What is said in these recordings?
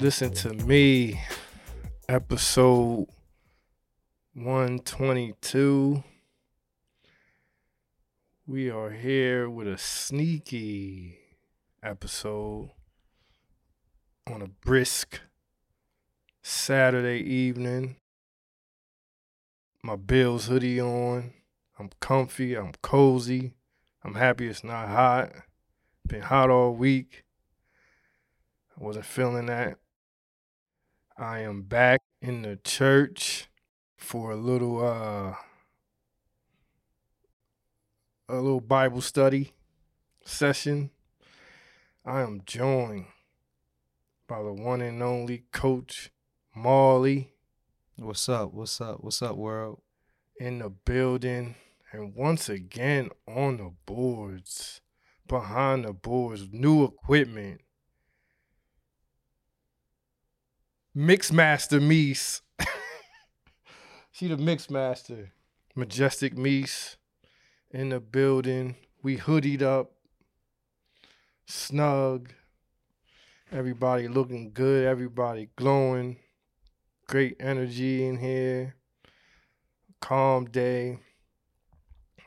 Listen to me, episode 122. We are here with a sneaky episode on a brisk Saturday evening. My Bills hoodie on. I'm comfy. I'm cozy. I'm happy it's not hot. Been hot all week. I wasn't feeling that. I am back in the church for a little uh a little Bible study session. I am joined by the one and only coach Marley What's up? What's up? What's up, world? in the building and once again on the boards behind the boards new equipment mixmaster Mis she the mixmaster majestic Mis in the building we hoodied up snug everybody looking good everybody glowing great energy in here calm day.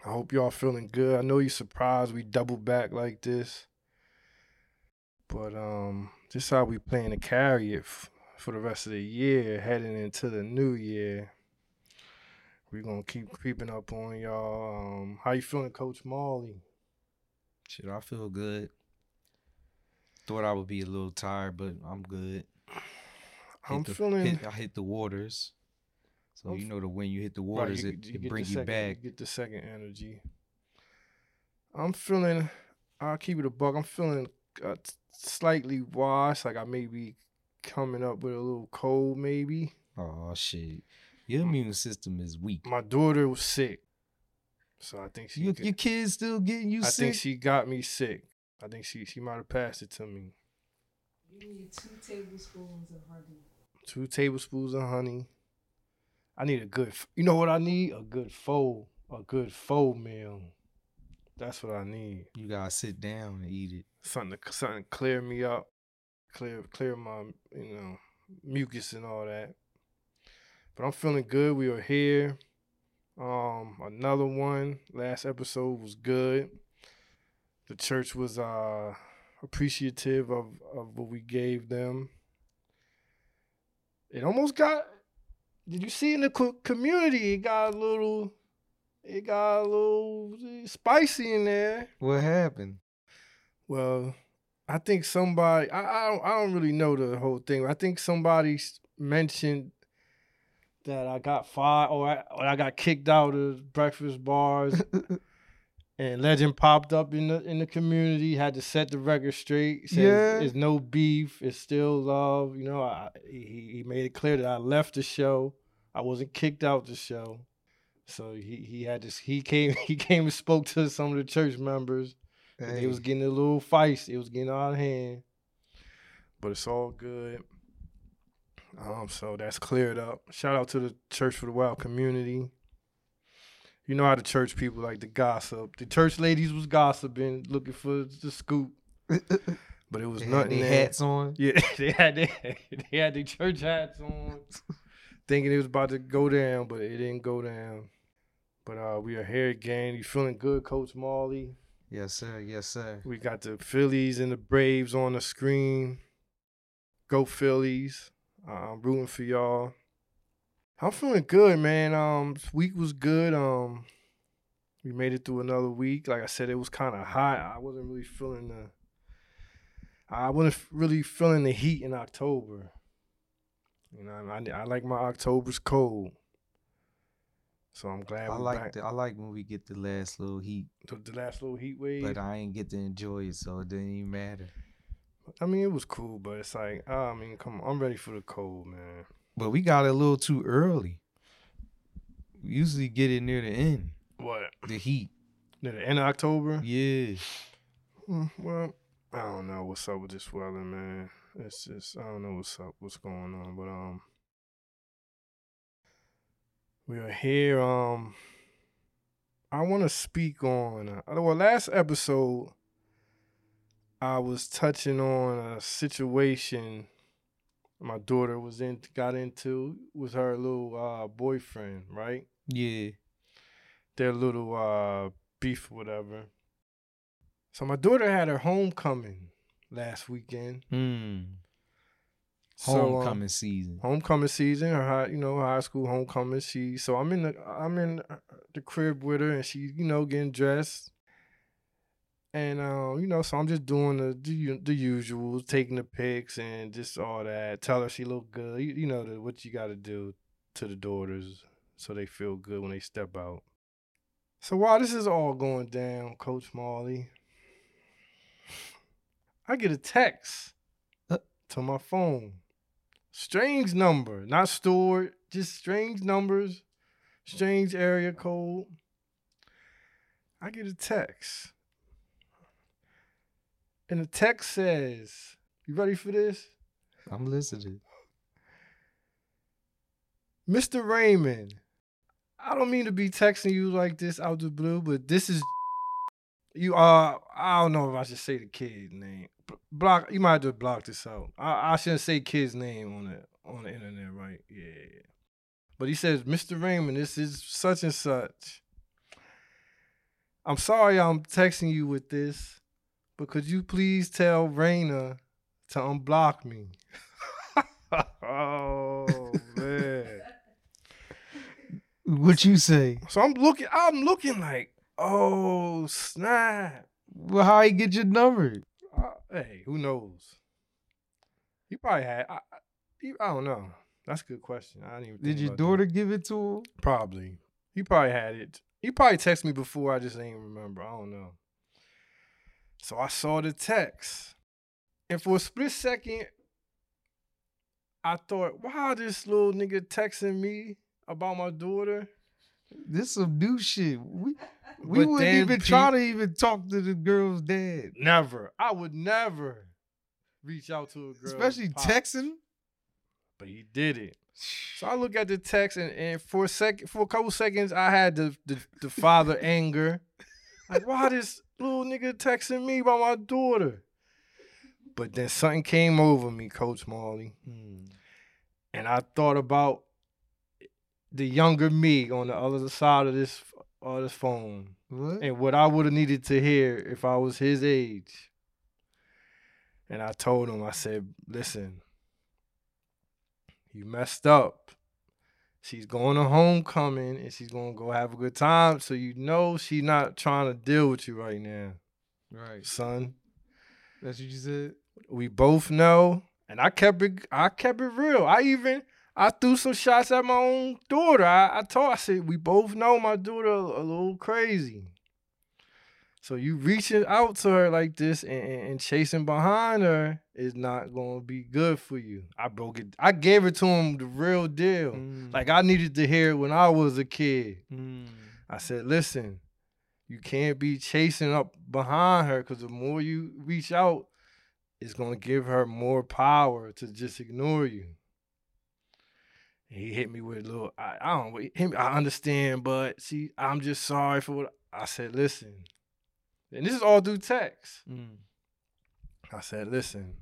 I hope y'all feeling good. I know you're surprised we double back like this. But um this how we plan to carry it for the rest of the year, heading into the new year. We're gonna keep creeping up on y'all. Um, how you feeling, Coach Marley? Shit, I feel good. Thought I would be a little tired, but I'm good. I'm the- feeling hit- I hit the waters, so I'm you know the when you hit the Right, waters, you, it, you it get bring the you back. get the second energy. I'm feeling. I'll keep it a buck. I'm feeling uh, slightly washed. Like I may be coming up with a little cold, maybe. Oh shit, your immune system is weak. My daughter was sick, so I think she. Your, got- your kids still getting you sick. I sick. think she got me sick. I think she she might have passed it to me. You need two tablespoons of honey. Two tablespoons of honey. I need a good. You know what I need? A good fold. A good fold meal. That's what I need. you gotta sit down and eat it. something to something to clear me up, clear clear my you know mucus and all that. But I'm feeling good. We are here. Um, another one. Last episode was good. The church was uh appreciative of of what we gave them. It almost got. Did you see in the co- community? It got a little. It got a little spicy in there. What happened? Well, I think somebody I, I don't I don't really know the whole thing. I think somebody mentioned that I got fired or I, or I got kicked out of breakfast bars and legend popped up in the in the community had to set the record straight. Said Yeah. it's no beef, it's still love. You know, I, he he made it clear that I left the show. I wasn't kicked out the show. So he he had this he came he came and spoke to some of the church members. And It was getting a little feisty. It was getting out of hand. But it's all good. Um, so that's cleared up. Shout out to the Church for the Wild community. You know how the church people like to gossip. The church ladies was gossiping, looking for the scoop. But it was they had nothing their there. hats on. Yeah, they had their, they had their church hats on, thinking it was about to go down, but it didn't go down. But uh, we are here again. You feeling good, Coach Marley? Yes, sir. Yes, sir. We got the Phillies and the Braves on the screen. Go Phillies. Uh, I'm rooting for y'all. I'm feeling good, man. Um, week was good. Um, we made it through another week. Like I said, it was kind of hot. I wasn't really feeling the. I wasn't really feeling the heat in October. You know, I, I like my October's cold. So I'm glad I like the, I like when we get the last little heat, The, the last little heat wave. but I ain't get to enjoy it, so it didn't even matter. I mean, it was cool, but it's like, I mean, come on, I'm ready for the cold, man. But we got it a little too early. We usually get it near the end. What? The heat. Near the end of October? Yeah. Hmm, Well, I don't know what's up with this weather, man. It's just I don't know what's up, what's going on, but um, we are here. Um, I want to speak on. Uh, well, last episode, I was touching on a situation my daughter was in got into with her little uh boyfriend, right? Yeah. Their little uh beef or whatever. So my daughter had her homecoming last weekend. Hmm. So, um, Homecoming season. homecoming season, her high, you know, high school homecoming. She so I'm in the I'm in the crib with her, and she, you know, getting dressed. And um, you know, so I'm just doing the the, the usual, taking the pics and just all that. Tell her she look good. You, you know the, what you got to do to the daughters so they feel good when they step out. So while this is all going down, Coach Marley, I get a text Uh. to my phone. Strange number, not stored, just strange numbers, strange area code. I get a text. And the text says, You ready for this? I'm listening. Mr. Raymond, I don't mean to be texting you like this out the blue, but this is you are I don't know if I should say the kid's name. Block you might have to block this out. I, I shouldn't say kid's name on it on the internet, right? Yeah. But he says, Mr. Raymond, this is such and such. I'm sorry I'm texting you with this, but could you please tell Raina to unblock me? oh man. What you say? So I'm looking, I'm looking like, oh snap. Well, how he get your number? Hey, who knows? He probably had. I, I, don't know. That's a good question. I didn't even. Did your about that. daughter give it to him? Probably. He probably had it. He probably texted me before. I just ain't remember. I don't know. So I saw the text, and for a split second, I thought, "Wow, this little nigga texting me about my daughter." This is some new shit. We we But wouldn't even try to even talk to the girl's dad, Never. I would never reach out to a girl, especially pop. texting. but he did it. So I look at the text, and, and for a second, for a couple seconds, I had the the, the father anger, like why this little nigga texting me about my daughter? But then something came over me, Coach Marley, Hmm. and I thought about the younger me on the other side of this of this phone, What? and what I would have needed to hear if I was his age. And I told him, I said, listen, you messed up. She's going to homecoming and she's gonna go have a good time. So you know she's not trying to deal with you right now, Right. son. That's what you said. We both know. And I kept it I kept it real. I even I threw some shots at my own daughter. I, I told I said, we both know my daughter a, a little crazy. So you reaching out to her like this and, and, and chasing behind her is not gonna be good for you. I broke it. I gave it to him the real deal. Mm. Like I needed to hear it when I was a kid. Mm. I said, listen, you can't be chasing up behind her because the more you reach out, it's gonna give her more power to just ignore you. He hit me with a little, I, I don't him, I understand, but see, I'm just sorry for what I said. Listen, and this is all through text. Mm. I said, listen,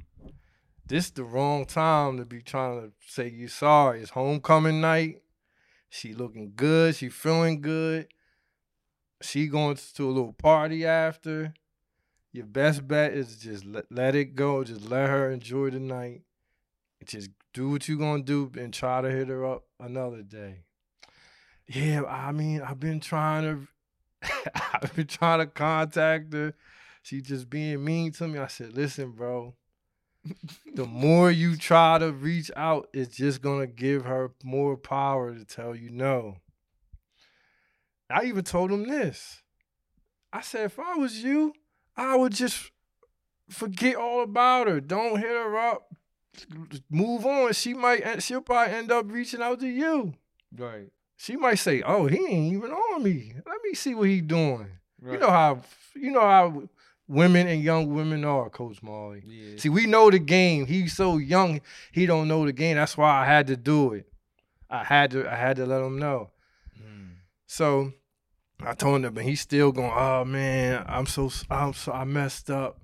this is the wrong time to be trying to say you sorry. It's homecoming night. She looking good. She feeling good. She going to a little party after. Your best bet is just let, let it go. Just let her enjoy the night. Just do what you gonna do and try to hit her up another day. Yeah, I mean, I've been trying to I've been trying to contact her. She just being mean to me. I said, listen, bro. the more you try to reach out, it's just gonna give her more power to tell you no. I even told him this. I said, if I was you, I would just forget all about her. Don't hit her up. Move on. She might she'll probably end up reaching out to you. Right. She might say, "Oh, he ain't even on me. Let me see what he doing." Right. You know how you know how women and young women are, Coach Marley. Yeah. See, we know the game. He's so young, he don't know the game. That's why I had to do it. I had to I had to let him know. Mm. So I told him, but he's still going. Oh man, I'm so I'm so I messed up.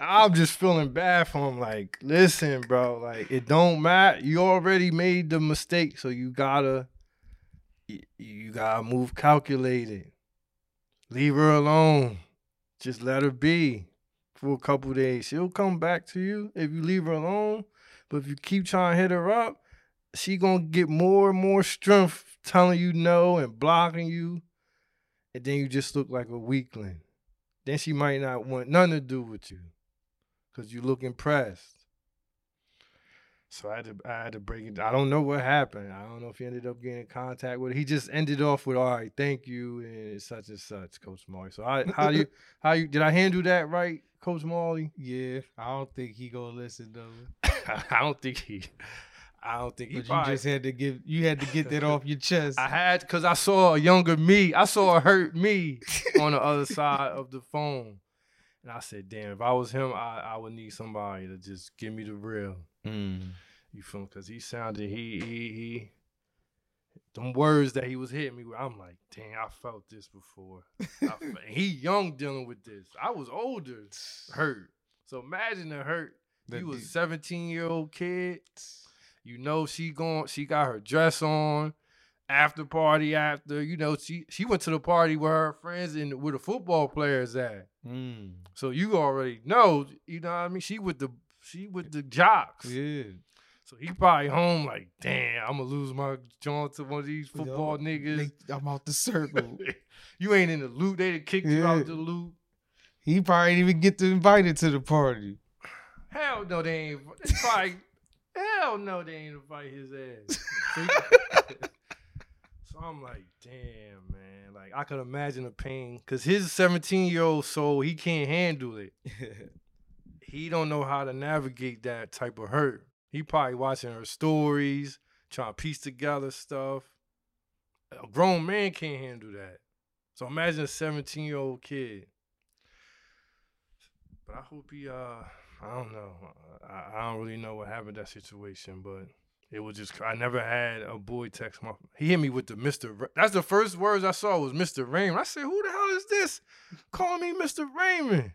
I'm just feeling bad for him. Like, listen, bro, like it don't matter. You already made the mistake, so you gotta you, gotta move calculated. Leave her alone. Just let her be for a couple days. She'll come back to you if you leave her alone. But if you keep trying to hit her up, she gonna get more and more strength telling you no and blocking you. And then you just look like a weakling. Then she might not want nothing to do with you. Cause you look impressed. So I had to I had to break it. I don't know what happened. I don't know if he ended up getting in contact with. Her. He just ended off with, "All right, thank you," and such and such, Coach Marley. So I, how do you how you did I handle that right, Coach Marley? Yeah, I don't think he gonna listen though. I don't think he. I don't think he. But you just had to give you had to get that off your chest. I had because I saw a younger me. I saw a hurt me on the other side of the phone, and I said, "Damn, if I was him, I, I would need somebody to just give me the real." Mm. You feel? Because he sounded he he he. Them words that he was hitting me with, I'm like, damn, I felt this before. I he young dealing with this. I was older, hurt. So imagine the hurt. That you a 17 year old kid. You know she going. She got her dress on. After party after. You know she she went to the party where her friends and where the football players at. Mm. So you already know. You know what I mean? She with the she with the jocks. Yeah. So he probably home like, damn, I'm gonna lose my joint to one of these football Yo, niggas. I'm out the circle. you ain't in the loop. They done kicked you Yeah. out the loop. he probably didn't even get to invited to the party. Hell no, they ain't. They probably. Hell no, they ain't to invite his ass. So, I'm like, damn, man. Like I could imagine the pain because his 17 year old soul, he can't handle it. He don't know how to navigate that type of hurt. He probably watching her stories, trying to piece together stuff. A grown man can't handle that. So imagine a 17 year old kid. But I hope he, uh, I don't know. I, I don't really know what happened that situation, but it was just, I never had a boy text my, he hit me with the Mr. Ra- That's the first words I saw was Mr. Raymond. I said, who the hell is this? Call me Mr. Raymond.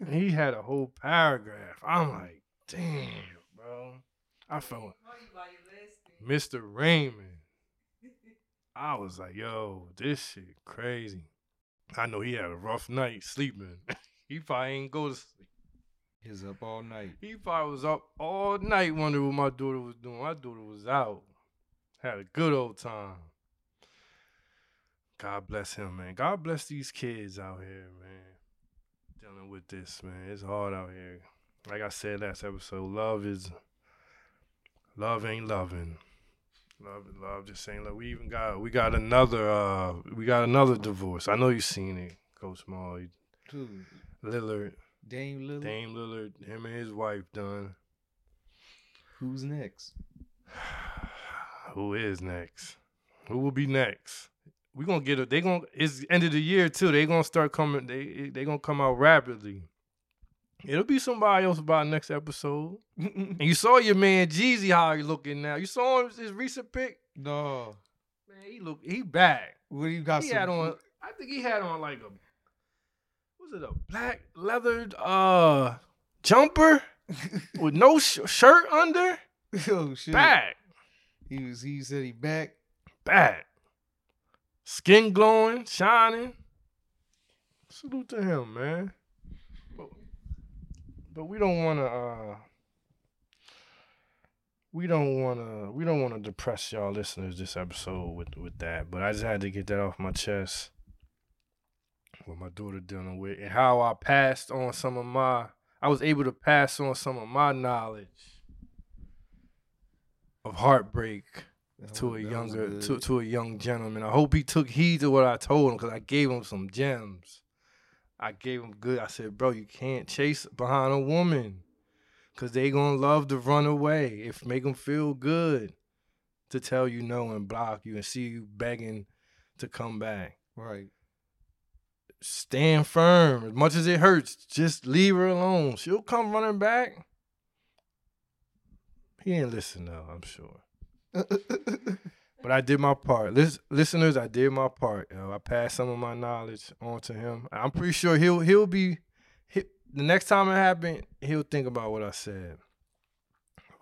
And he had a whole paragraph. I'm like, damn, bro. I felt Call you by your last name. Mr. Raymond. I was like, yo, this shit crazy. I know he had a rough night sleeping. he probably ain't go to sleep. He's up all night. He probably was up all night wondering what my daughter was doing. My daughter was out. Had a good old time. God bless him, man. God bless these kids out here, man. Dealing with this, man. It's hard out here. Like I said last episode, love is love ain't loving. Love love just ain't love. We even got we got another uh we got another divorce. I know you seen it, Coach Maul. Lillard, Dame Lillard. Dame Lillard, him and his wife done. Who's next? Who is next? Who will be next? We gonna get it. They gonna. It's end of the year too. They gonna start coming. They they gonna come out rapidly. It'll be somebody else by next episode. And you saw your man Jeezy how he looking now. You saw him his recent pic. no. Man, he look he back. What do you got? He some, had on. I think he had on like a. Was it a black leathered uh jumper with no sh- shirt under? oh shit. Back. He was. He said he back. back. Skin glowing, shining. Salute to him, man. But, but we don't want to. uh We don't want to. We don't want to depress y'all listeners this episode with with that. But I just had to get that off my chest. What my daughter dealing with and how I passed on some of my. I was able to pass on some of my knowledge of heartbreak That to a was- younger to, to a young gentleman. I hope he took heed to what I told him because I gave him some gems. I gave him good. I said, bro, you can't chase behind a woman because they gonna love to run away. If make them feel good to tell you no and block you and see you begging to come back. right. Stand firm. As much as it hurts, just leave her alone. She'll come running back. He ain't listen though, I'm sure. But I did my part. Lis- listeners, I did my part. Yo. I passed some of my knowledge on to him. I'm pretty sure he'll he'll be he, the next time it happened, he'll think about what I said.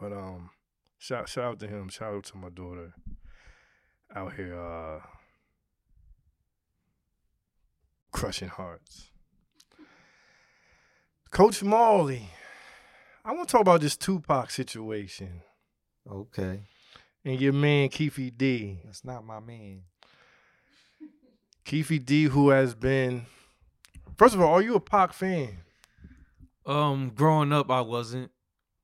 But um, shout shout out to him. Shout out to my daughter out here uh crushing hearts. Coach Marley, I want to talk about this Tupac situation Okay, and your man Keefe D. that's not my man. Keefe D, who has been, first of all, are you a Pac fan? Um, growing up, I wasn't.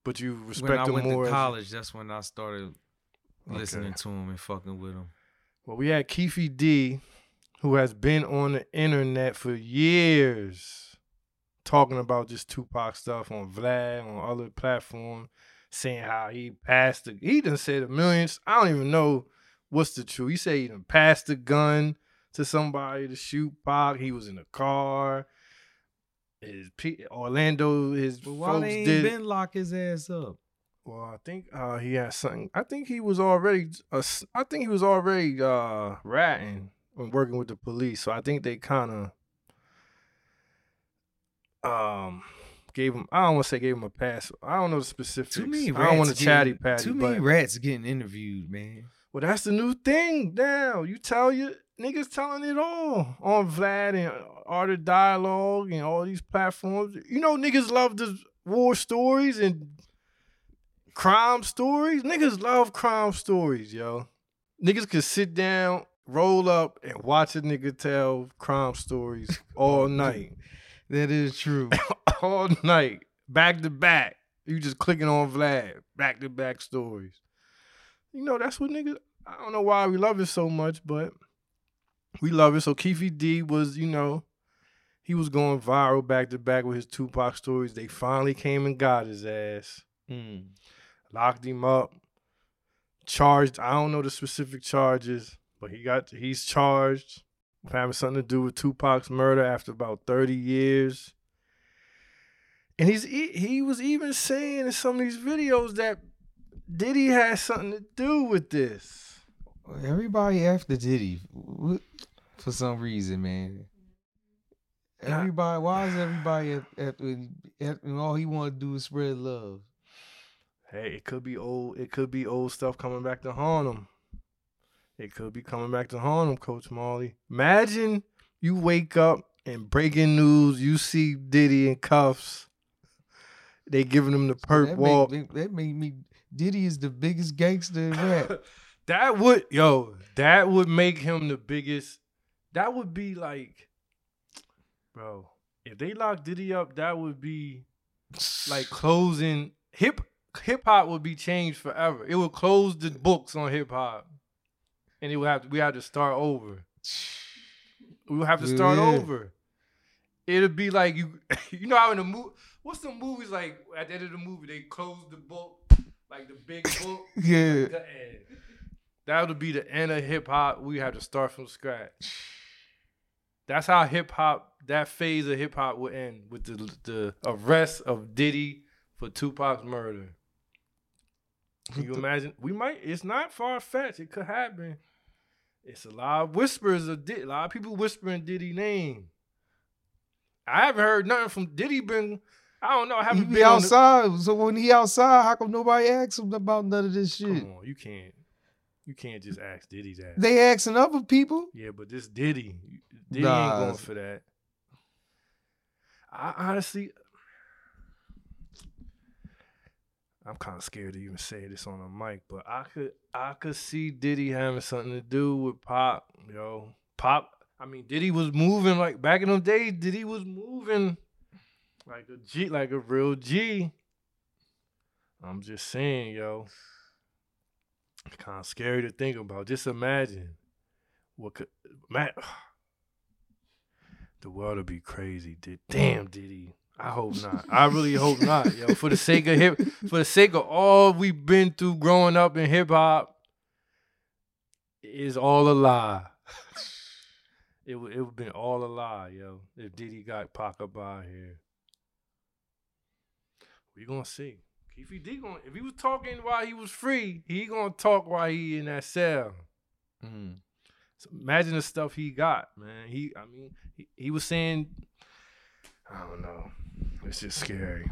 But you When respect I him went more. to as- college, that's when I started Okay. listening to him and fucking with him. Well, we had Keefe D, who has been on the internet for years, talking about this Tupac stuff on Vlad, on other platforms, saying how he passed the. He done said a millions. I don't even know what's the truth. He said he done passed the gun to somebody to shoot Pac. He was in a car. His Orlando, his But why folks they ain't did. been lock his ass up? Well, I think uh, he had something. I think he was already. Uh, I think he was already uh, ratting and working with the police. So I think they kind of um gave him. I don't want to say gave him a pass. I don't know the specifics. Too many I rats. don't want to chatty patty. Too many rats getting interviewed, man. well, that's the new thing now. You tell your niggas telling it all on Vlad and Art of Dialogue and all these platforms. You know, niggas love the war stories and crime stories. Niggas love crime stories, yo. Niggas could sit down, roll up, and watch a nigga tell crime stories all night. That is true. all night, back to back. You just clicking on Vlad, back to back stories. You know, that's what niggas. I don't know why we love it so much, but we love it. So Keefe D was, you know, he was going viral back to back with his Tupac stories. They finally came and got his ass, Mm. locked him up, charged. I don't know the specific charges, but he got he's charged with having something to do with Tupac's murder after about thirty years. And he's he was even saying in some of these videos that Diddy has something to do with this. Everybody after Diddy for some reason, man. Everybody, why is everybody at, at, at, and all he want to do is spread love? Hey, it could be old. It could be old stuff coming back to haunt him. It could be coming back to haunt him, Coach Marley. Imagine you wake up and breaking news, you see Diddy in cuffs. They giving him the perp that walk. Made, that made me. Diddy is the biggest gangster in rap. that would yo, that would make him the biggest. That would be like, bro. If they lock Diddy up, that would be like closing hip hip hop would be changed forever. It would close the books on hip hop, and it would have to, we have to start over. We would have to start Yeah. over. It'd be like you you know how in the movie what's the movies like at the end of the movie they close the book like the big book yeah. That would be the end of hip hop. We have to start from scratch. That's how hip hop, that phase of hip hop would end with the the arrest of Diddy for Tupac's murder. Can you imagine? We might. It's not far fetched. It could happen. It's a lot of whispers of Diddy. A lot of people whispering Diddy name. I haven't heard nothing from Diddy. Been I don't know. I He haven't be been on the- outside. So when he outside, how come nobody asks him about none of this shit? Come on, you can't. You can't just ask Diddy's ass. They asking other people. Yeah, but this Diddy, Diddy Nah, ain't going for that. I honestly, I'm kind of scared to even say this on a mic, but I could, I could see Diddy having something to do with Pop, yo. Pop, I mean, Diddy was moving like back in them days. Diddy was moving like a G, like a real G. I'm just saying, yo. Kind of scary to think about. Just imagine what could Matt. The world would be crazy. Did damn Diddy. I hope not. I really hope not, yo. For the sake of hip, for the sake of all we've been through growing up in hip hop, is all a lie. It would it would been all a lie, yo. If Diddy got Pac up out here, we gonna see. Keefe D gonna if he was talking while he was free, he gonna talk while he in that cell. Mm. So imagine the stuff he got, man. He, I mean, he, he was saying, I don't know, It's just scary.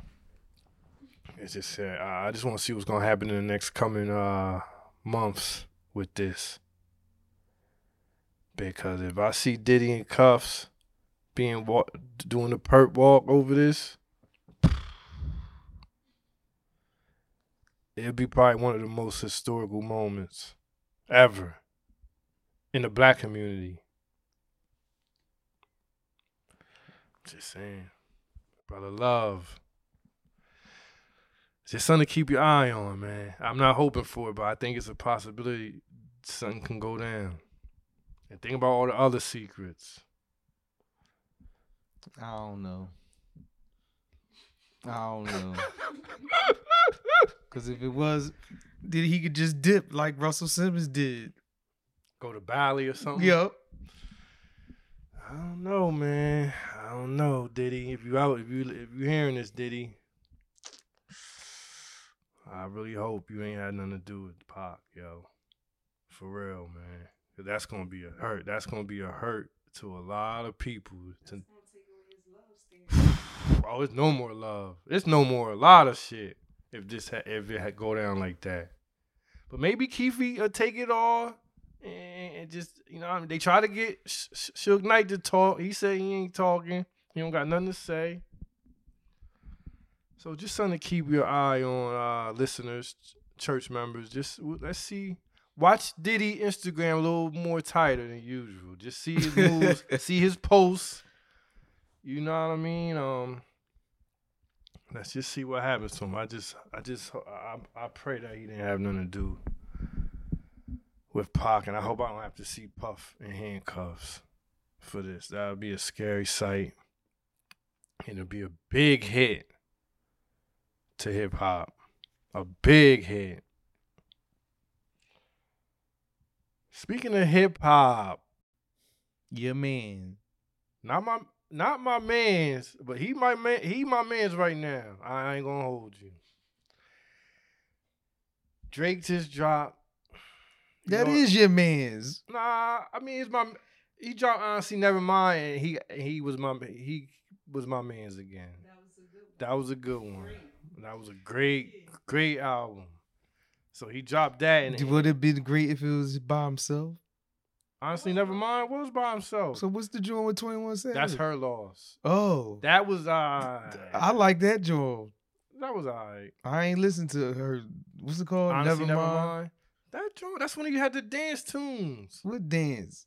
It's just uh, I I just want to see what's gonna happen in the next coming uh months with this. Because if I see Diddy in cuffs, being walk, doing the perp walk over this, it'll be probably one of the most historical moments ever in the black community. Just saying, brother, love. Just something to keep your eye on, man. I'm not hoping for it, but I think it's a possibility something can go down. And think about all the other secrets. I don't know. I don't know. Cause if it was, did he could just dip like Russell Simmons did? Go to Bali or something. Yep. I don't know, man. I don't know, Diddy. If you out, if you if you hearing this, Diddy, I really hope you ain't had nothing to do with Pac, yo. For real, man. 'Cause that's gonna be a hurt. That's gonna be a hurt to a lot of people. To, That's gonna take away his love stand. oh, it's no more love. It's no more a lot of shit. If this ha- if it had go down like that, but maybe Keefe will take it all and, just you know I mean, they try to get Sh- Suge Knight to talk. He said he ain't talking. He don't got nothing to say. So just something to keep your eye on, uh, listeners, church members. Just let's see. Watch Diddy Instagram a little more tighter than usual. Just see his moves, see his posts. You know what I mean? Um, let's just see what happens to him. I just, I just, I, I pray that he didn't have nothing to do with Pac, and I hope I don't have to see Puff in handcuffs for this. That would be a scary sight, and it'll be a big hit to hip hop, a big hit. Speaking of hip hop, Yeah, man. not my not my man's, but he my man he my man's right now. I ain't gonna hold you. Drake just dropped. You That know- is your man's. Nah, I mean it's my he dropped honestly never mind and he he was my he was my man's again. That was a good one. That was a. Great. That was a great great album. So he dropped that and Would it be great if it was by himself? honestly never mind was by himself. So what's the joint with Twenty One Savage? That's her loss. Oh, That was uh I like that joint. that was alright. I ain't listened to her. What's it called? Honestly, never, mind. That joint, that's when you had the dance tunes. What dance?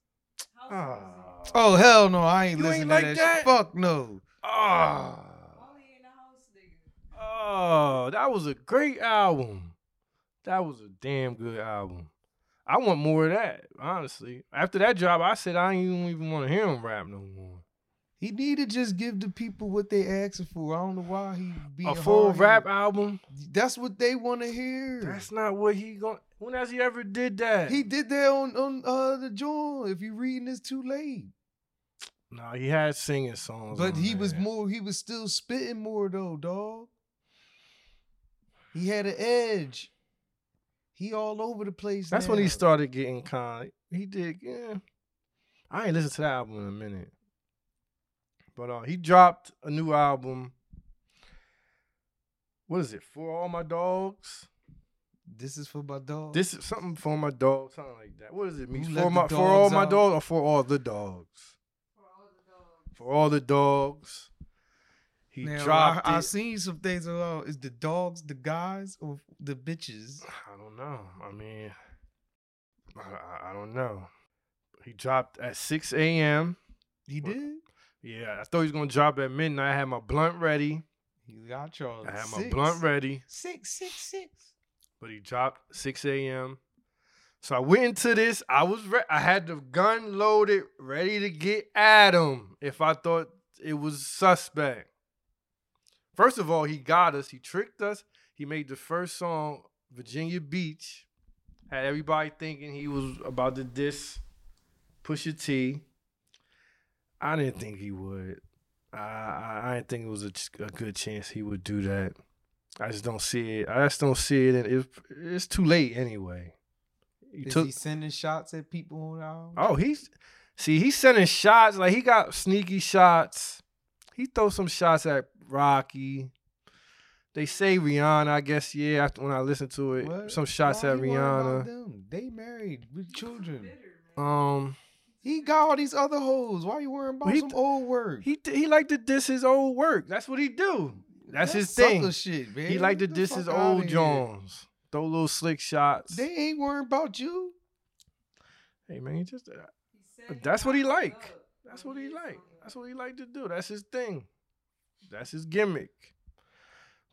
House Ah. Oh hell no! I ain't You listening ain't to that. that? Shit. Fuck no. Only in the house, nigga. Oh, that was a great album. That was a damn good album. I want more of that, honestly. After that job, I said I ain't even want to hear him rap no more. He need to just give the people what they asking for. I don't know why he be A full rap album? That's what they want to hear. That's not what he going. When has he ever did that? he did that on on uh, the joint. If you reading this too late, no, he had singing songs, but he was more. He was still spitting more though, dog. He had an edge. He all over the place. That's when he started getting kind. He did, yeah. I ain't listened to that album in a minute. But uh, he dropped a new album. What is it? For all my dogs. This is for my dog. This is something for my dog, something like that. What is it? Who Means for my for all dogs my dogs or for all the dogs? For all the dogs. For all the dogs. He now, dropped I, I it. seen some things about is the dogs the guys or the bitches? I don't know. I mean, I, I, I don't know. He dropped at 6 a.m. He did. Yeah, I thought he was gonna drop at midnight. I had my blunt ready. He got y'all. I had my six. blunt ready, Six, six, six. But he dropped 6 a.m. So I went into this. I was re- I had the gun loaded, ready to get at him if I thought it was suspect. First of all, he got us. He tricked us. He made the first song, Virginia Beach, had everybody thinking he was about to diss Pusha T. I didn't think he would. I I, I didn't think it was a, a good chance he would do that. I just don't see it. I just don't see it, and it's it's too late anyway. He Is took he sending shots at people on the album? oh he's see he's sending shots like he got sneaky shots he throws some shots at Rocky. They say Rihanna, I guess, yeah, after, when I listen to it. What? Some shots Why at you worried about Rihanna. They married with children. Um He got all these other hoes. Why are you worrying about Well, he some old work? he he like to diss his old work. That's what he do. That's, his thing. Shit, man. He like to Get diss his fuck outta old here. Jones. Throw little slick shots. They ain't worrying about you. hey man, he just uh, That's what he like. That's what he like. That's what he like to do. That's his thing. That's his gimmick.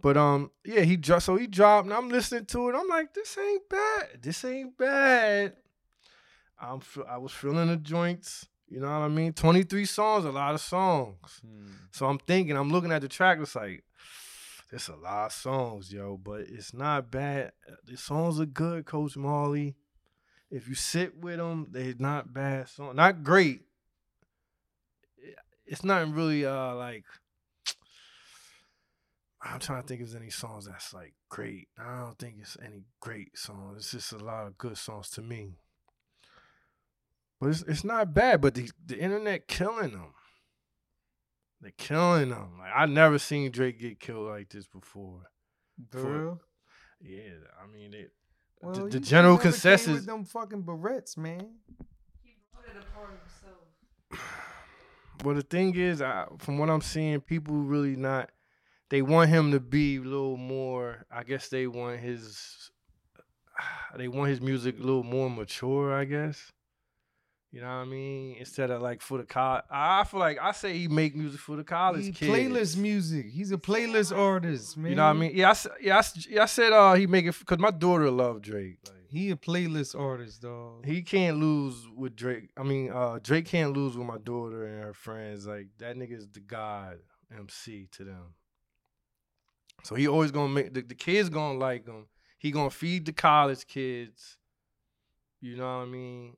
But um, yeah, he just so he dropped, and I'm listening to it. I'm like, this ain't bad. This ain't bad. I'm I was feeling the joints. You know what I mean? 23 songs, a lot of songs. So I'm thinking, I'm looking at the track. It's like, there's a lot of songs, yo, but it's not bad. The songs are good, Coach Marley. If you sit with them, they're not bad songs. Not great. It's not really uh like. I'm trying to think if there's any songs that's like great. I don't think it's any great songs. It's just a lot of good songs to me. But it's, it's not bad. But the the internet killing them. They're killing them. Like I never seen Drake get killed like this before. For For- real? Yeah, I mean it. Well, the, the should general consensus. with them fucking barrettes, man. He brought it upon himself. Well, the thing is, I, from what I'm seeing, people really not. They want him to be a little more. I guess they want his. They want his music a little more mature. I guess. You know what I mean? Instead of like for the college, I feel like I say he make music for the college He kids. playlist music. He's a playlist artist, man. You know what I mean? Yeah, I, yeah, I, yeah, I said uh, he make it because my daughter love Drake. Like, He a playlist artist, dog. he can't lose with Drake. I mean, uh, Drake can't lose with my daughter and her friends. Like that nigga is the god MC to them. So he always gonna make the, the kids gonna like him. He gonna feed the college kids. You know what I mean?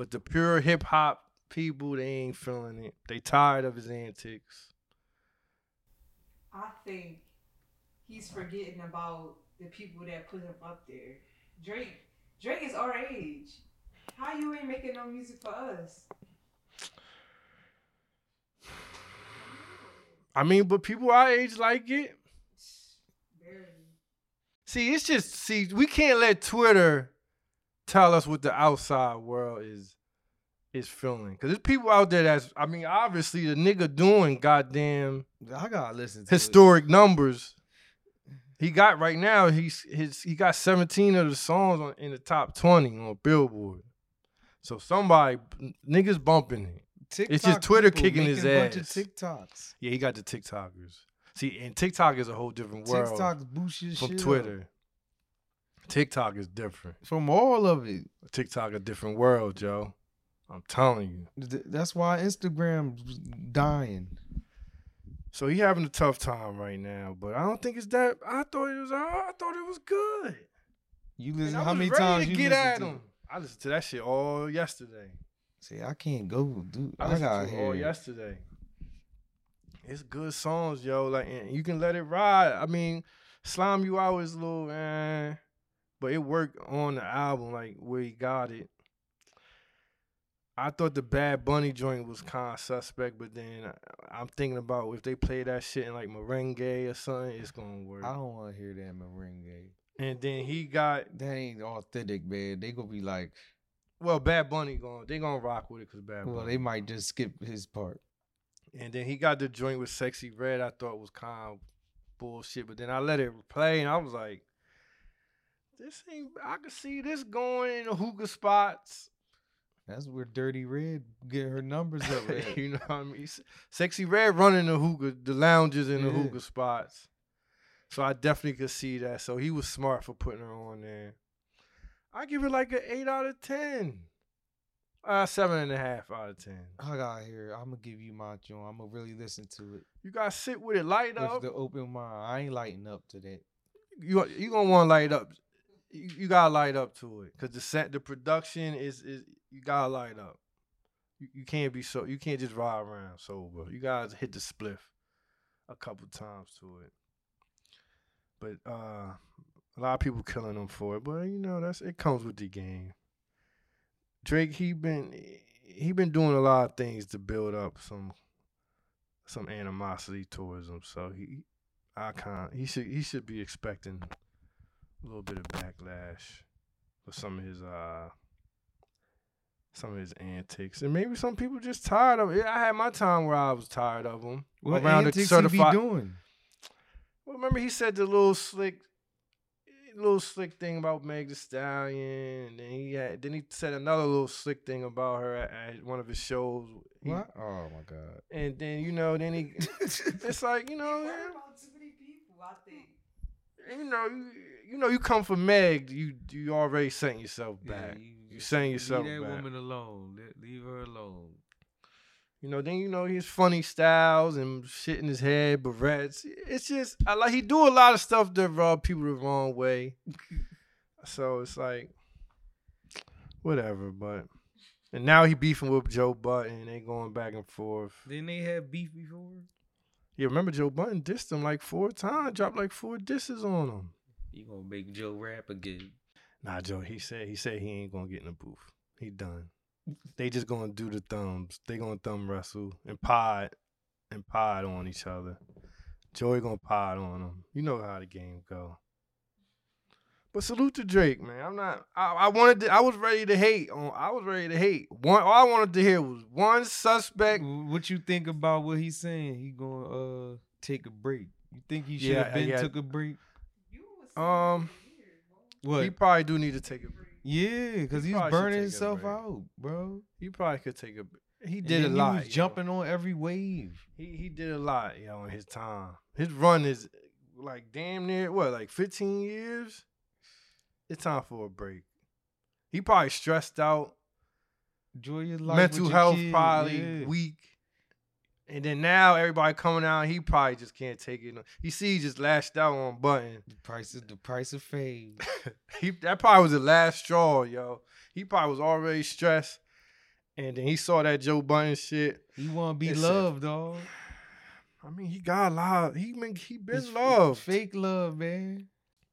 But the pure hip hop people, they ain't feeling it. They tired of his antics. I think he's forgetting about the people that put him up there. Drake, Drake is our age. How you ain't making no music for us? I mean, but people our age like it. Barely. See, it's just see, we can't let Twitter tell us what the outside world is is feeling. Cause there's people out there that's I mean, obviously the nigga doing goddamn I gotta listen to historic numbers. He got right now, he's his he got 17 of the songs on, in the top 20 on Billboard. So somebody niggas bumping it. it. it's just Twitter kicking his making bunch of ass. TikToks. Yeah, he got the TikTokers. See, and TikTok is a whole different world TikToks boost your from shit up. TikTok is different. From all of it. TikTok a different world, Joe. I'm telling you. Th- That's why Instagram's dying. So he having a tough time right now, but I don't think it's that. I thought it was. I thought it was good. You listen. I How many times you get listen at to? him? I listened to that shit all yesterday. See, I can't go, dude. I I, got to it all yesterday. It's good songs, yo. Like and you can let it ride. I mean, slime you out is a little, eh, but it worked on the album, like where he got it. I thought the Bad Bunny joint was kind of suspect, but then I- I'm thinking about if they play that shit in like merengue or something, it's gonna work. I don't want to hear that merengue. And then he got That ain't authentic, man. They gonna be like, well, Bad Bunny going, they gonna rock with it because Bad well, they might just skip his part. And then he got the joint with Sexyy Red. I thought was kind of bullshit, but then I let it play, and I was like, "This ain't." I could see this going in the hookah spots. That's where Dirty Red get her numbers up. At. you know what I mean? Sexyy Red running the hookah, the lounges in the Yeah. hookah spots. So I definitely could see that. So he was smart for putting her on there. I give it like an eight out of ten. Uh, seven and a half out of ten. I got here. I'm gonna give you my joint. I'm gonna really listen to it You gotta sit with it, light with up. the open mind. I ain't lighting up to that. you you gonna want to light up. You, you gotta light up to it because the set, the production is is you gotta light up. You, you can't be so you can't just ride around sober. You gotta hit the spliff a couple times to it. But uh, a lot of people killing them for it. But you know that's it comes with the game. Drake he been he been doing a lot of things to build up some some animosity towards him. So he, I can't. He should he should be expecting a little bit of backlash for some of his uh some of his antics, and maybe some people just tired of it. I had my time where I was tired of him. What around the antics he be certified- doing? Well, remember he said the little slick, little slick thing about Meg Thee Stallion, and then he had, then he said another little slick thing about her at, at one of his shows. He- What? Oh my god. And then you know, then he, it's like you know, He heard about too many people, I think. you know, you, you know, you come for Meg, you you already setting yourself back. Yeah, you just setting yourself Leave that back. woman alone. Leave her alone. You know, then you know his funny styles and shit in his head, barrettes. It's just I like he do a lot of stuff that rub people the wrong way. so it's like whatever, but and now he beefing with Joe Budden. They going back and forth. Didn't they have beef before? Yeah, remember Joe Budden dissed him like four times, dropped like four disses on him. You gonna make Joe rap again? Nah, Joe, he said he said he ain't gonna get in the booth. He done. They just gonna do the thumbs. They gonna thumb wrestle and pod and pod on each other. Joey gonna pod on them. You know how the game go. But salute to Drake, man. I'm not. I, I wanted. To, I was ready to hate. On. I was ready to hate. One. All I wanted to hear was one suspect. What you think about what he's saying? He gonna uh take a break. You think he should Yeah, have been yeah. took a break? You was saying Um. What? He probably do need to take a. yeah, because he he's burning himself out, bro. He probably could take a. He did a lot. He was jumping on every wave. He he did a lot, yo, in his time. His run is like damn near what, like 15 years? It's time for a break. He probably stressed out, Enjoy your life. mental health kid, probably yeah. weak. And then now everybody coming out, he probably just can't take it. He see he just lashed out on Budden. The price of the price of fame. he that probably was the last straw, yo. He probably was already stressed. And then he saw that Joe Budden shit. He want to be It's a- loved, dog. I mean, he got love. He been he been It's loved. Fake love, man.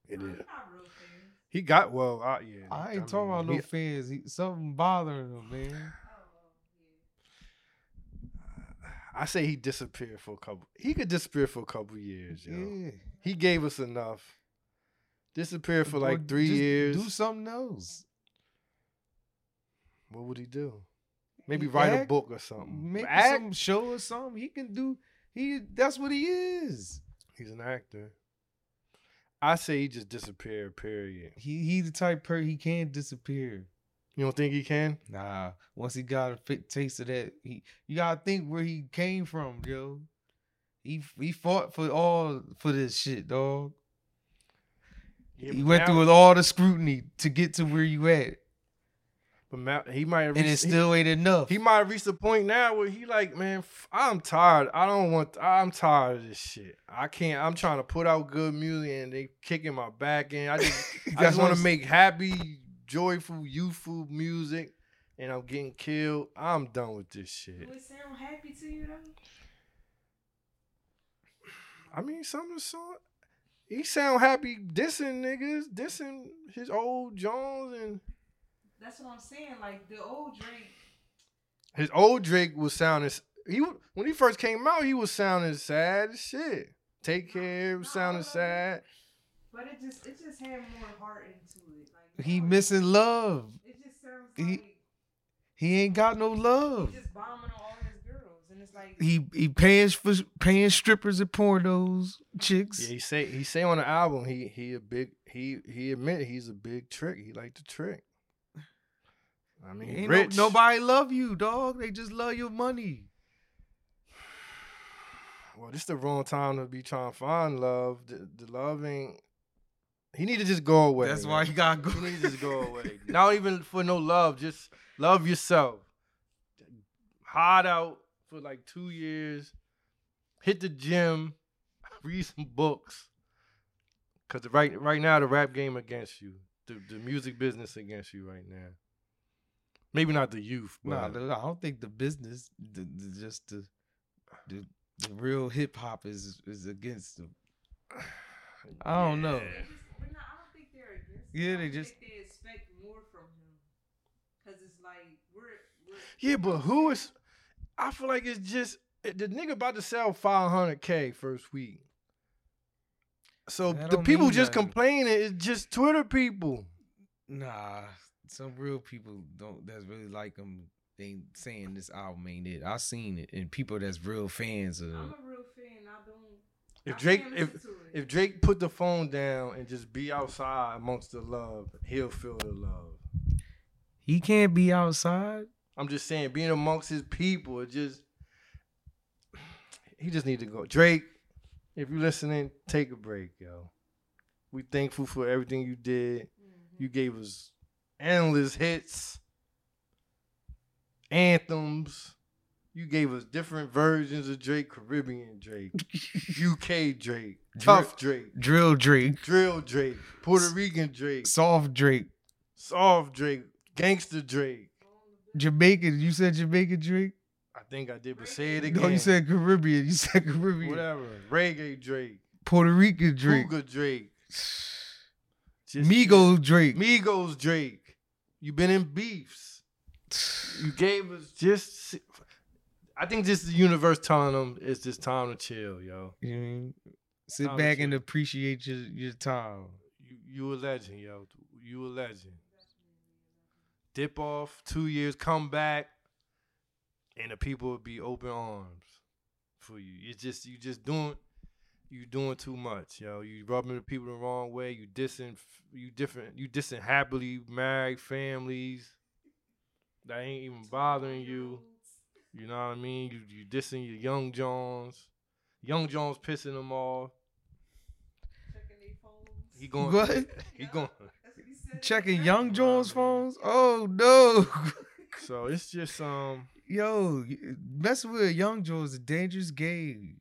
It No, is. you're not real fans. He got well. I, yeah, I ain't mean, talking about no he- fans. He, something bothering him, man. Oh, yeah. I say he disappeared for a couple. He could disappear for a couple years. Yo. Yeah. He gave us enough. Disappeared for Or like three just years. Do something else. what would he do? Maybe He write a book or something. Make Act? some show or something. He can do. He. That's what he is. He's an actor. I say he just disappeared. Period. He he the type per he can't disappear. You don't think he can? Nah, once he got a fit taste of that, he you gotta think where he came from, yo. He he fought for all for this shit, dog. Yeah, he went now- through with all the scrutiny to get to where you at, But he might have. and it reached- he- still ain't enough. He might have reached a point now where he like, man, f- I'm tired. I don't want. I'm tired of this shit. I can't. I'm trying to put out good music and they kicking my back in. I just, I just want to make happy, joyful, youthful music, and I'm getting killed. I'm done with this shit. Do it sound happy to you though? I mean, some of the song, he sound happy dissing niggas, dissing his old Jones and That's what I'm saying. Like the old Drake, his old Drake was sounding. He when he first came out, he was sounding sad as shit. Take care, was sounding sad. but it just it just had more heart into it. Like he now missing love. It just sounds he- like He ain't got no love. he just bombing all his girls, and it's like He he paying for paying strippers and pornos chicks. Yeah, he say he say on the album he he a big he he admit he's a big trick. He like to trick. I mean, Ain't rich. no, nobody love you, dog. They just love your money. Well, this the wrong time to be trying to find love. The, the love ain't. He need to just go away. That's man. why he gotta go. He need to just go away. Not even for no love. Just love yourself. Hide out for like two years. Hit the gym. Read some books. Cause right right now the rap game against you. The the music business against you right now. Maybe not the youth, but Nah, I don't think the business, the, the, just the, the the real hip hop is is against them. I don't know. They just, but no, I don't think they're against. Yeah, him. I they think just- they expect more from him, cause it's like we're, we're Yeah, but who is? I feel like it's just eh, the nigga about to sell 500k first week. So That the people just nothing. complaining is just Twitter people. Nah, some real people don't that's really like him. They saying this album ain't it. I seen it, and people that's real fans of. I'm a real fan. I don't. If Drake if listen to it. if Drake put the phone down and just be outside amongst the love, he'll feel the love. He can't be outside. I'm just saying, being amongst his people, it just he just need to go. Drake, if you're listening, take a break, yo. We thankful for everything you did. Mm-hmm. You gave us endless hits, anthems. You gave us different versions of Drake, Caribbean Drake, UK Drake, tough Drake, Drill Drake, drill Drake, Puerto Rican Drake, soft Drake, soft Drake, gangster Drake. Jamaican. You said Jamaican Drake. I think I did, but say it again. No, you said Caribbean. You said Caribbean. whatever. Reggae Drake, Puerto Rican Drake. Cougar Drake, Just- Migos Drake. Migos Drake. You been in beefs. You gave us just. I think this is the universe telling them it's just time to chill, yo. You know what I mean? Sit Time back and chill. appreciate your, your time. You you a legend, yo. You a legend. Dip off two years, come back, and the people will be open arms for you. You just you just doing you doing too much, yo. You rubbing the people the wrong way. You dissing you different you dissing happily married families that ain't even bothering you. You know what I mean? You you dissing your young Jones. Young Jones pissing them off. Checking their phones. He going What? he Yeah, going that's what he said. Checking Young Jones phones? Oh no. So it's just um Yo, messing with Young Jones is a dangerous game.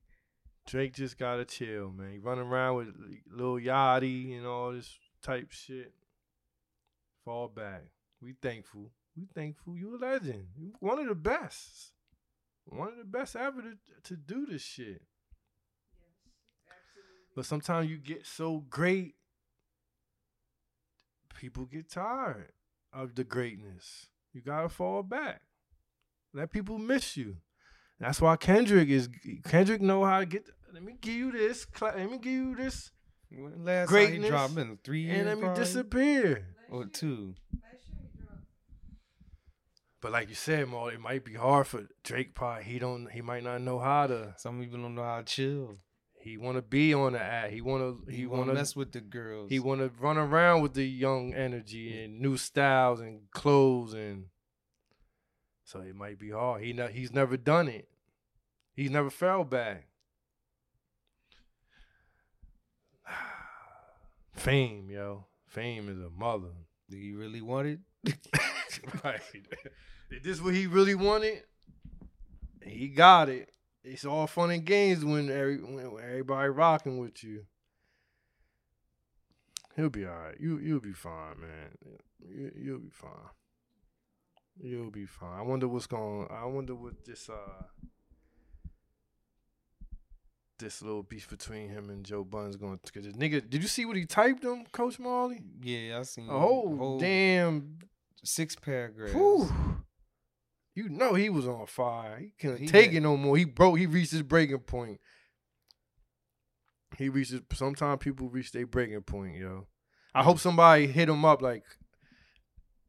Drake just gotta chill, man. He running around with Lil Yachty and all this type shit. Fall back. We thankful. We thankful. You a legend. You one of the best. One of the best ever to, to do this shit. Yes, absolutely. But sometimes you get so great, people get tired of the greatness. You gotta fall back. Let people miss you. That's why Kendrick is Kendrick know how to get. Let me give you this. Let me give you this, When last Greatness, time he dropped in three years and let me probably? disappear. or two. Last year he dropped. But like you said, Maul, it might be hard for Drake. Part he don't. He might not know how to. Some people don't know how to chill. He want to be on the act. He want to. He, He want to mess with the girls. He want to run around with the young energy and new styles and clothes and so it might be hard. He ne- he's never done it. He's never fell back. Fame, yo. Fame is a mother. Do you really want it? right. Is this what he really wanted? He got it. It's all fun and games when, every, when everybody rocking with you. He'll be all right. You you'll be fine, man. You, you'll be fine. You'll be fine. I wonder what's going. I wonder what this uh this little beef between him and Joe Budden's going. Cause the nigga, did you see what he typed him, Coach Marley? Yeah, I seen whole, whole damn six paragraphs. Whew. You know he was on fire. He couldn't He take it no more. He broke. He reached his breaking point. He reaches. Sometimes people reach their breaking point, yo. I hope somebody hit him up like,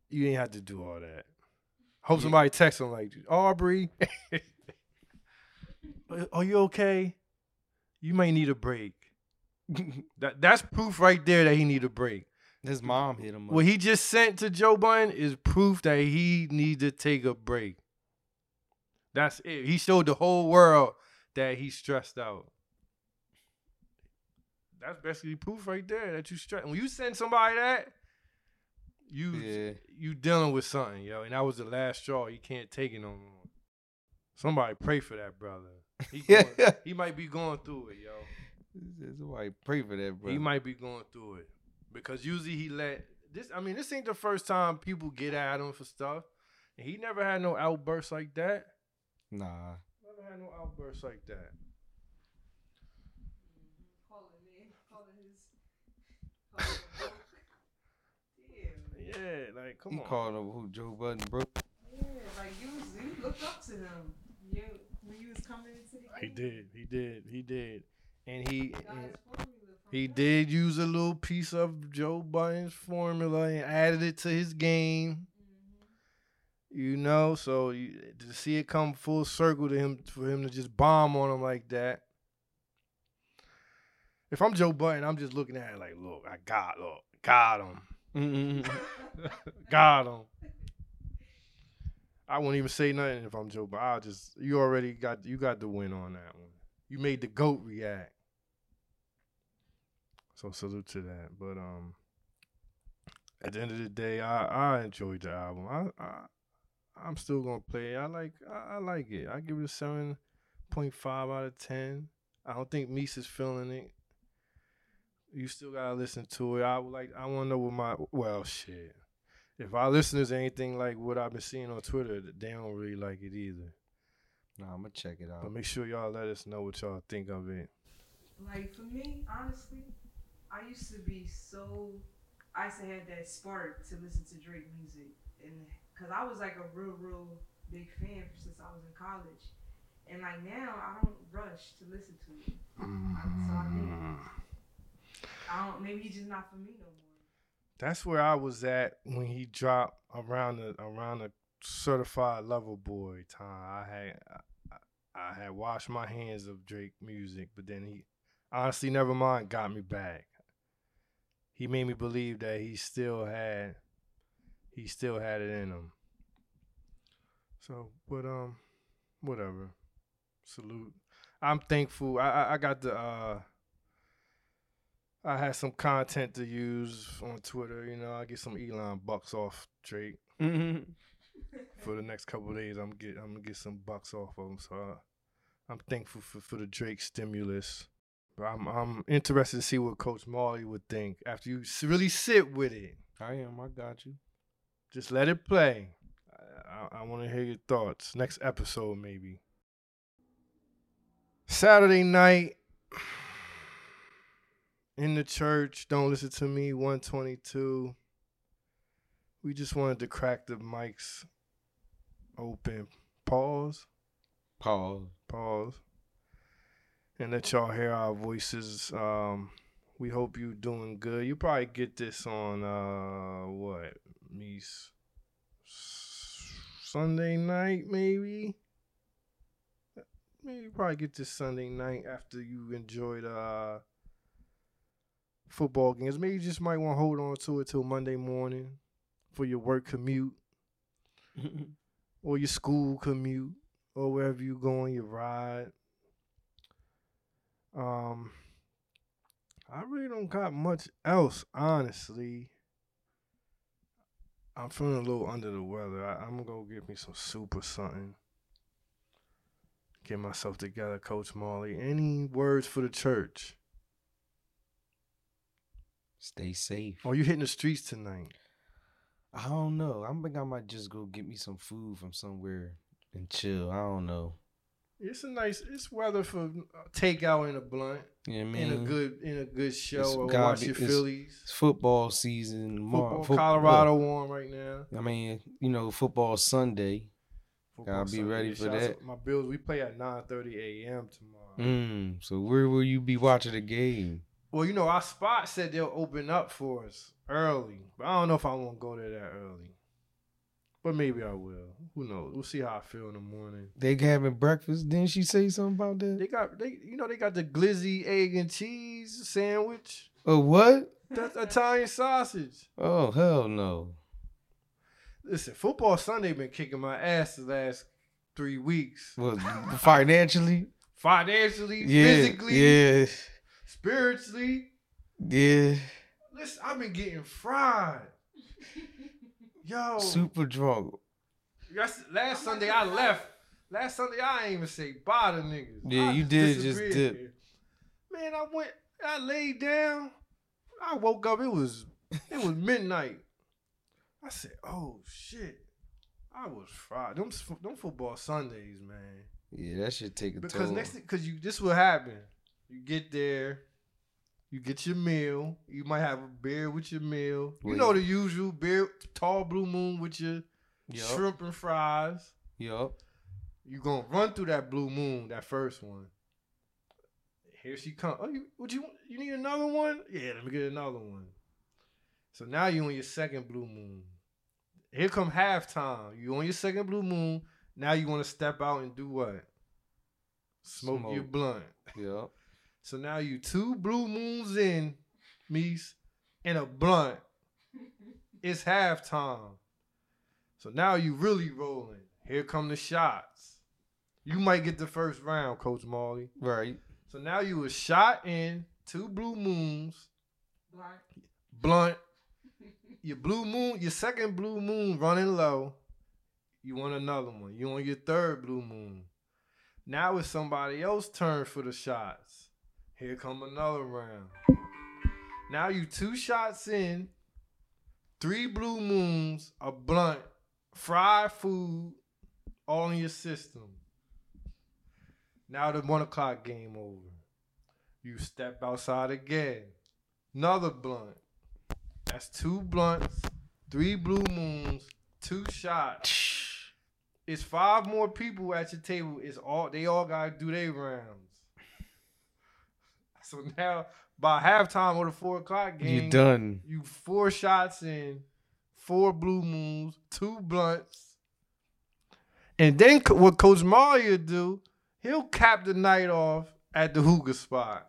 you ain't have to do all that. Hope Yeah. somebody text him like, Aubrey, are you okay? You may need a break. That that's proof right there that he need a break. His mom hit him up. What he just sent to Joe Budden is proof that he needs to take a break. That's it. He showed the whole world that he's stressed out. That's basically proof right there that you stressed. When you send somebody that, you Yeah. you dealing with something, yo. And that was the last straw. You can't take it no more. Somebody pray for that brother. He, Yeah. going- he might be going through it, yo. Somebody pray for that, brother. He might be going through it because usually he let this. I mean, this ain't the first time people get at him for stuff, and he never had no outbursts like that. Nah. Never had no outbursts like that. Calling in, calling his. Calling him Yeah, like come he on. called him who Joe Budden broke. Yeah, like you, you looked up to him. You, you when you was coming into the He did. He did. He did. And he and his formula from he did use a little piece of Joe Budden's formula and added it to his game. Mhm. You know, so you, to see it come full circle to him for him to just bomb on him like that. If I'm Joe Budden, I'm just looking at it like, look, I got look, got him. got him. I won't even say nothing if I'm Joe Budden. I'll just you already got you got the win on that one. You made the goat react. So salute to that. But um at the end of the day, I I enjoyed the album. I I I'm still gonna play it. I like I, I like it. I give it a seven point five out of ten. I don't think Mis is feeling it. You still gotta listen to it. I would like I wanna know what my well shit. If our listeners anything like what I've been seeing on Twitter, they don't really like it either. Nah, I'm gonna check it out. But make sure y'all let us know what y'all think of it. Like for me, honestly, I used to be so. I used to have that spark to listen to Drake music, and because I was like a real, real big fan since I was in college, and like now I don't rush to listen to it. So I think mm-hmm. I don't. Maybe he's just not for me no more. That's where I was at when he dropped around the around the certified lover boy time. I had I, I had washed my hands of Drake music, but then he honestly never mind got me back. He made me believe that he still had he still had it in him. So, but um whatever. Salute. I'm thankful. I I, I got the uh I had some content to use on Twitter. You know, I get some Elon bucks off Drake for the next couple of days. I'm get I'm gonna get some bucks off of him. So uh, I'm thankful for, for the Drake stimulus. But I'm I'm interested to see what Coach Marley would think after you really sit with it. I am. I got you. Just let it play. I, I, I want to hear your thoughts. Next episode, maybe. Saturday night in the church. Don't listen to me. 122. We just wanted to crack the mics open. Pause. Pause. Pause. And let y'all hear our voices. Um, we hope you doing good. You probably get this on uh what? Me Sunday night, maybe. Maybe you probably get this Sunday night after you enjoyed uh football games. Maybe you just might want to hold on to it till Monday morning for your work commute or your school commute or wherever you go on your ride. Um, I really don't got much else, honestly. I'm feeling a little under the weather. I, I'm gonna go get me some soup or something. Get myself together, Coach Marley. Any words for the church? Stay safe. Or you hitting the streets tonight? I don't know. I think I might just go get me some food from somewhere and chill. I don't know. It's a nice. It's weather for uh, takeout and a blunt, what I in a good in a good show. It's Or gotta watch your Phillies. It's football season. Mar- Football, fo- Colorado warm right now. I mean, you know, football Sunday. Football be Sunday. ready for that. My Bills. We play at 9:30 a.m. tomorrow. Mm, so where will you be watching the game? Well, you know, our spot said they'll open up for us early, but I don't know if I want to go there that early. But maybe I will. Who knows? We'll see how I feel in the morning. They having breakfast. Didn't she say something about that? They got they, you know, they got the glizzy egg and cheese sandwich. Oh, what? That's Italian sausage. Oh, hell no. Listen, football Sunday been kicking my ass the last three weeks. Well, financially? Financially, Yeah. physically, Yeah. spiritually. Yeah. Listen, I've been getting fried. Yo, Super drunk. Yes, last Sunday I left. Last Sunday I ain't even say bye to niggas. Yeah, I you did just dip. Man, I went, I laid down. I woke up. It was, it was midnight. I said, "Oh shit." I was fried. Them, them football Sundays, man. Yeah, that should take a Because toll. next, because you, this will happen. You get there, you get your meal. You might have a beer with your meal. You know the usual beer, tall blue moon with your yup. shrimp and fries. Yup. You gonna run through that blue moon, that first one. Here she come. Oh, you would you you need another one? Yeah, let me get another one. So now you on your second blue moon. Here come halftime. You on your second blue moon. Now you want to step out and do what? Smoke, your Smoke. blunt. Yep. So now you two blue moons in, Mis, and a blunt. It's halftime. So now you really rolling. Here come the shots. You might get the first round, Coach Marley. Right. So now you a shot in, two blue moons, Black. blunt. Your blue moon, your second blue moon running low. You want another one. You want your third blue moon. Now it's somebody else's turn for the shots. Here come another round. Now you two shots in, three blue moons, a blunt, fried food, all in your system. Now the one o'clock game over. You step outside again. Another blunt. That's two blunts, three blue moons, two shots. It's five more people at your table. It's all they all gotta do their rounds. So now by halftime of the four o'clock game, You done. you four shots in, four blue moons, two blunts. And then what Coach Marley do, he'll cap the night off at the hookah spot.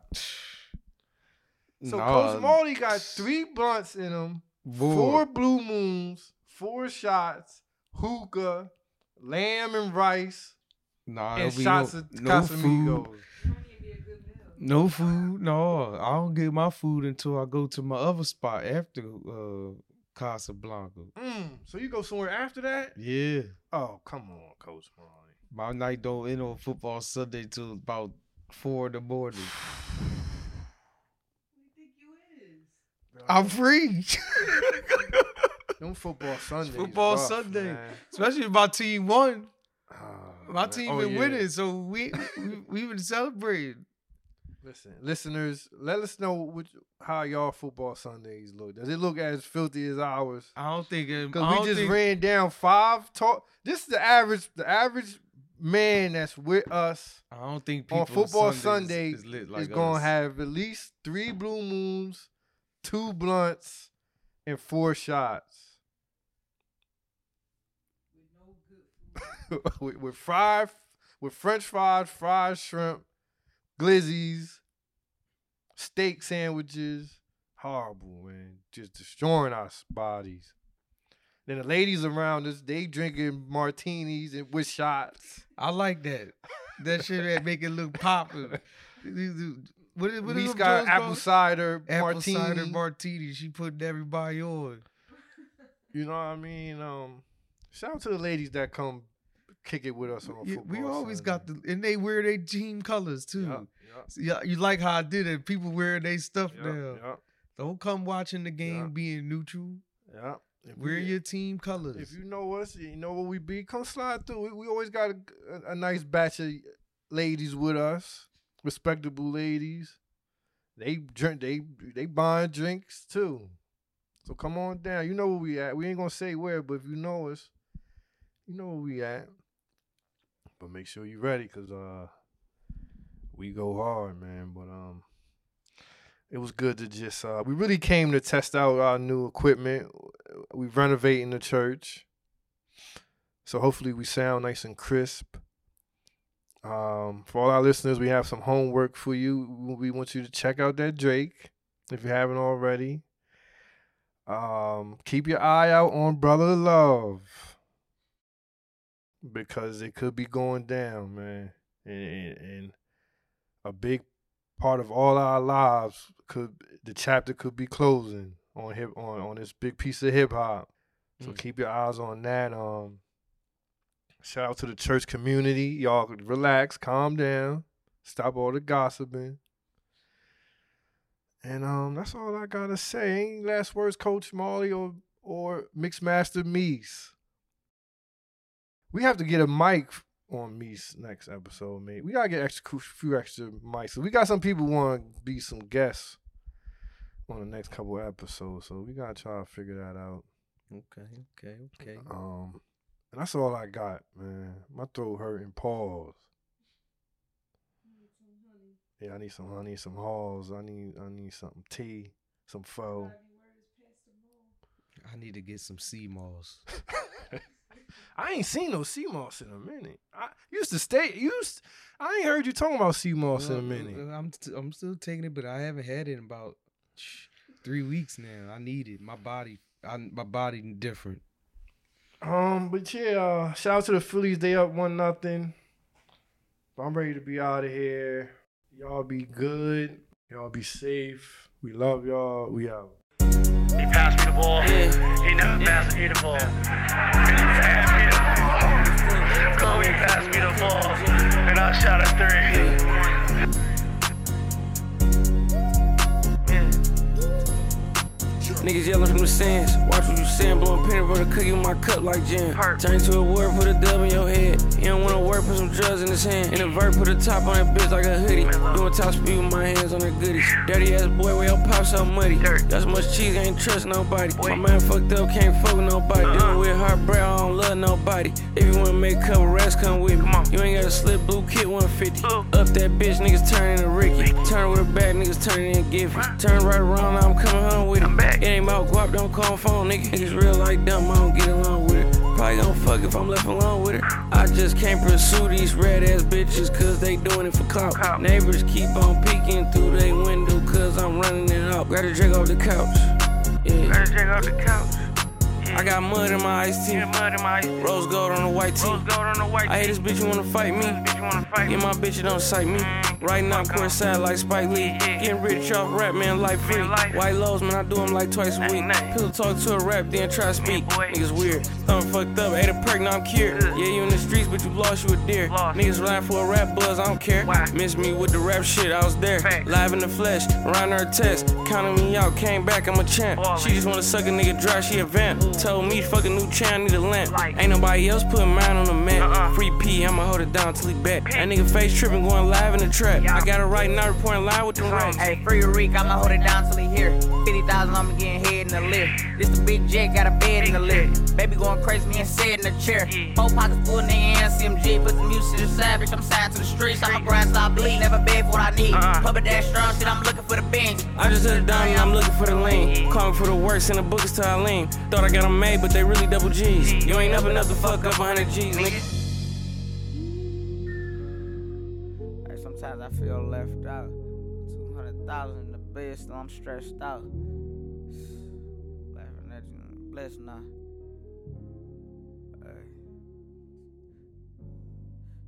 So Nah, Coach Marley got three blunts in him, boy. four blue moons, four shots, hookah, lamb and rice, Nah, and shots no, of no. Casamigos wouldn't even be a good meal. No food. No, I don't get my food until I go to my other spot after uh, Casablanca. Mm, so you go somewhere after that? Yeah. Oh, come on, Coach Marley. My night don't end on football Sunday till about four in the morning. You think you is? I'm free. Them football Sundays. football rough, Sunday. man. Especially if my team won. Oh, My man. team Oh, been yeah. winning, so we we we been celebrating. Listen, listeners, let us know which, how y'all football Sundays look. Does it look as filthy as ours? I don't think Because we just think, ran down five talk. This is the average, the average man that's with us I don't think people on football Sundays Sunday is, lit like is gonna have at least three blue moons, two blunts, and four shots with, with fried, with French fries, fried shrimp, glizzies, steak sandwiches. Horrible, man. Just destroying our bodies. Then the ladies around us, they drinking martinis and with shots. I like that. That shit that make it look poppin'. What is what is got apple called? cider apple martini. cider martini. She putting everybody on. you know what I mean? Um, shout out to the ladies that come kick it with us on Yeah, football. we always got the and they wear their team colors too. Yup, yup, So, yeah, you like how I did it. People wearing their stuff now. Don't come watching the game being neutral. yup. If Wear we- your team colors. If you know us, you know what we be. Come slide through. We, we always got a, a, a nice batch of ladies with us, respectable ladies. They drink. They they buying drinks too. So come on down. You know where we at. We ain't gonna say where, but if you know us, you know where we at. But make sure you're ready, cause uh, we go hard, man. But um, it was good to just uh, we really came to test out our new equipment. We renovating the church, so hopefully we sound nice and crisp. Um, for all our listeners, we have some homework for you. We want you to check out that Drake if you haven't already. Um, keep your eye out on Brother Love because it could be going down, man, and, and, and a big part of all our lives could the chapter could be closing on hip on on this big piece of hip hop. So Mm. keep your eyes on that. Um, shout out to the church community. Y'all relax, calm down, stop all the gossiping. And um, that's all I gotta say. Last words, Coach Marley or or Mixmaster Mis? We have to get a mic on Mis next episode, mate. We gotta get extra few extra mics. So we got some people want to be some guests on the next couple episodes. So we gotta try to figure that out. okay, okay, okay. Um, And that's all I got, man. My throat hurting. Pause. Yeah, I need some honey, some halls. I need I need some tea, some pho. I need to get some sea moss. I ain't seen no sea moss in a minute. I used to stay. Used I ain't heard you talking about sea moss in a minute. Uh, I'm st- I'm still taking it, but I haven't had it in about three weeks now. I need it. My body, I, my body different. Um, but yeah, uh, shout out to the Phillies. They up one nothing. I'm ready to be out of here. Y'all be good. Y'all be safe. We love y'all. We out. He passed me the ball. He never passed me the ball. He passed me the ball. Kobe passed me the ball. And I shot a three. Niggas yelling from the stands. Watch what you saying, blowing peanut butter cookie in my cup like jam. Turn to a word, put a dub in your head. You don't wanna work, put some drugs in his hand. In a vert, put a top on that bitch like a hoodie. Doing top speed with my hands on the goodies. Dirty ass boy, where your pop so muddy. Got so much cheese, I ain't trust nobody. My man fucked up, can't fuck with nobody. Dealing with hard bread, I don't love nobody. If you wanna make a couple rest, come with me. You ain't gotta slip blue kit 150. Up that bitch, niggas turning to Ricky. Turn with a back, niggas turning in Giffy. Turn right around, I'm coming home with it. It ain't about guap, don't call phone, nigga. Niggas real like dumb, I don't get along with it. Probably gon' fuck if I'm left alone with it. I just can't pursue these red ass bitches cause they doing it for clout. Neighbors keep on peeking through they window cause I'm running it up. Grab a drink off the couch. Yeah. Gotta check out the couch. I got mud in my iced tea. Mud in my Rose gold on the white tee. Rose gold on the white I hate this bitch, you wanna fight me? Bitch, you wanna fight Yeah, my bitch, it don't sight me. Mm. Right now, I'm courtside like Spike Lee. Getting rich off rap, man, life free. White lows, man, I do them like twice a week. Pillow talk to a rap, then try to speak. Niggas weird. Thumb fucked up, ate a perk, now I'm cured. Yeah, you in the streets, but you lost, you a deer. Niggas relying for a rap buzz, I don't care. Miss me with the rap shit, I was there. Live in the flesh, around her test. Counting me out, came back, I'm a champ. She just wanna suck a nigga dry, she a vamp. Told me, fuck a new chain, need a lamp. Ain't nobody else putting mine on the map. Free P, I'ma hold it down till he back. That nigga face tripping, going live in the trap. I got it right now, reporting live with the racks. Hey, free Reek, I'ma hold it down till he here. 50,000, I'ma getting head in the lift. This the big jet, got a bed in the lift. Baby going crazy, me and sit in the chair. Four pockets full in the CMG, put some music to the savage. I'm signed to the streets, I'ma grind, I bleed, never beg for what I need. Uh-huh. Puppet that strong shit, I'm looking for the bench. I just hit it down and I'm looking for the lean. Calling for the works and the bookers to Eileen. Thought I got them made, but they really double G's. You ain't up enough to fuck up 100 G's, nigga. I feel left out. 200,000 in the bed, still I'm stressed out. Laughing at you, blessed now. Hey.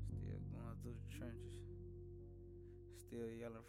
Still going through the trenches. Still yelling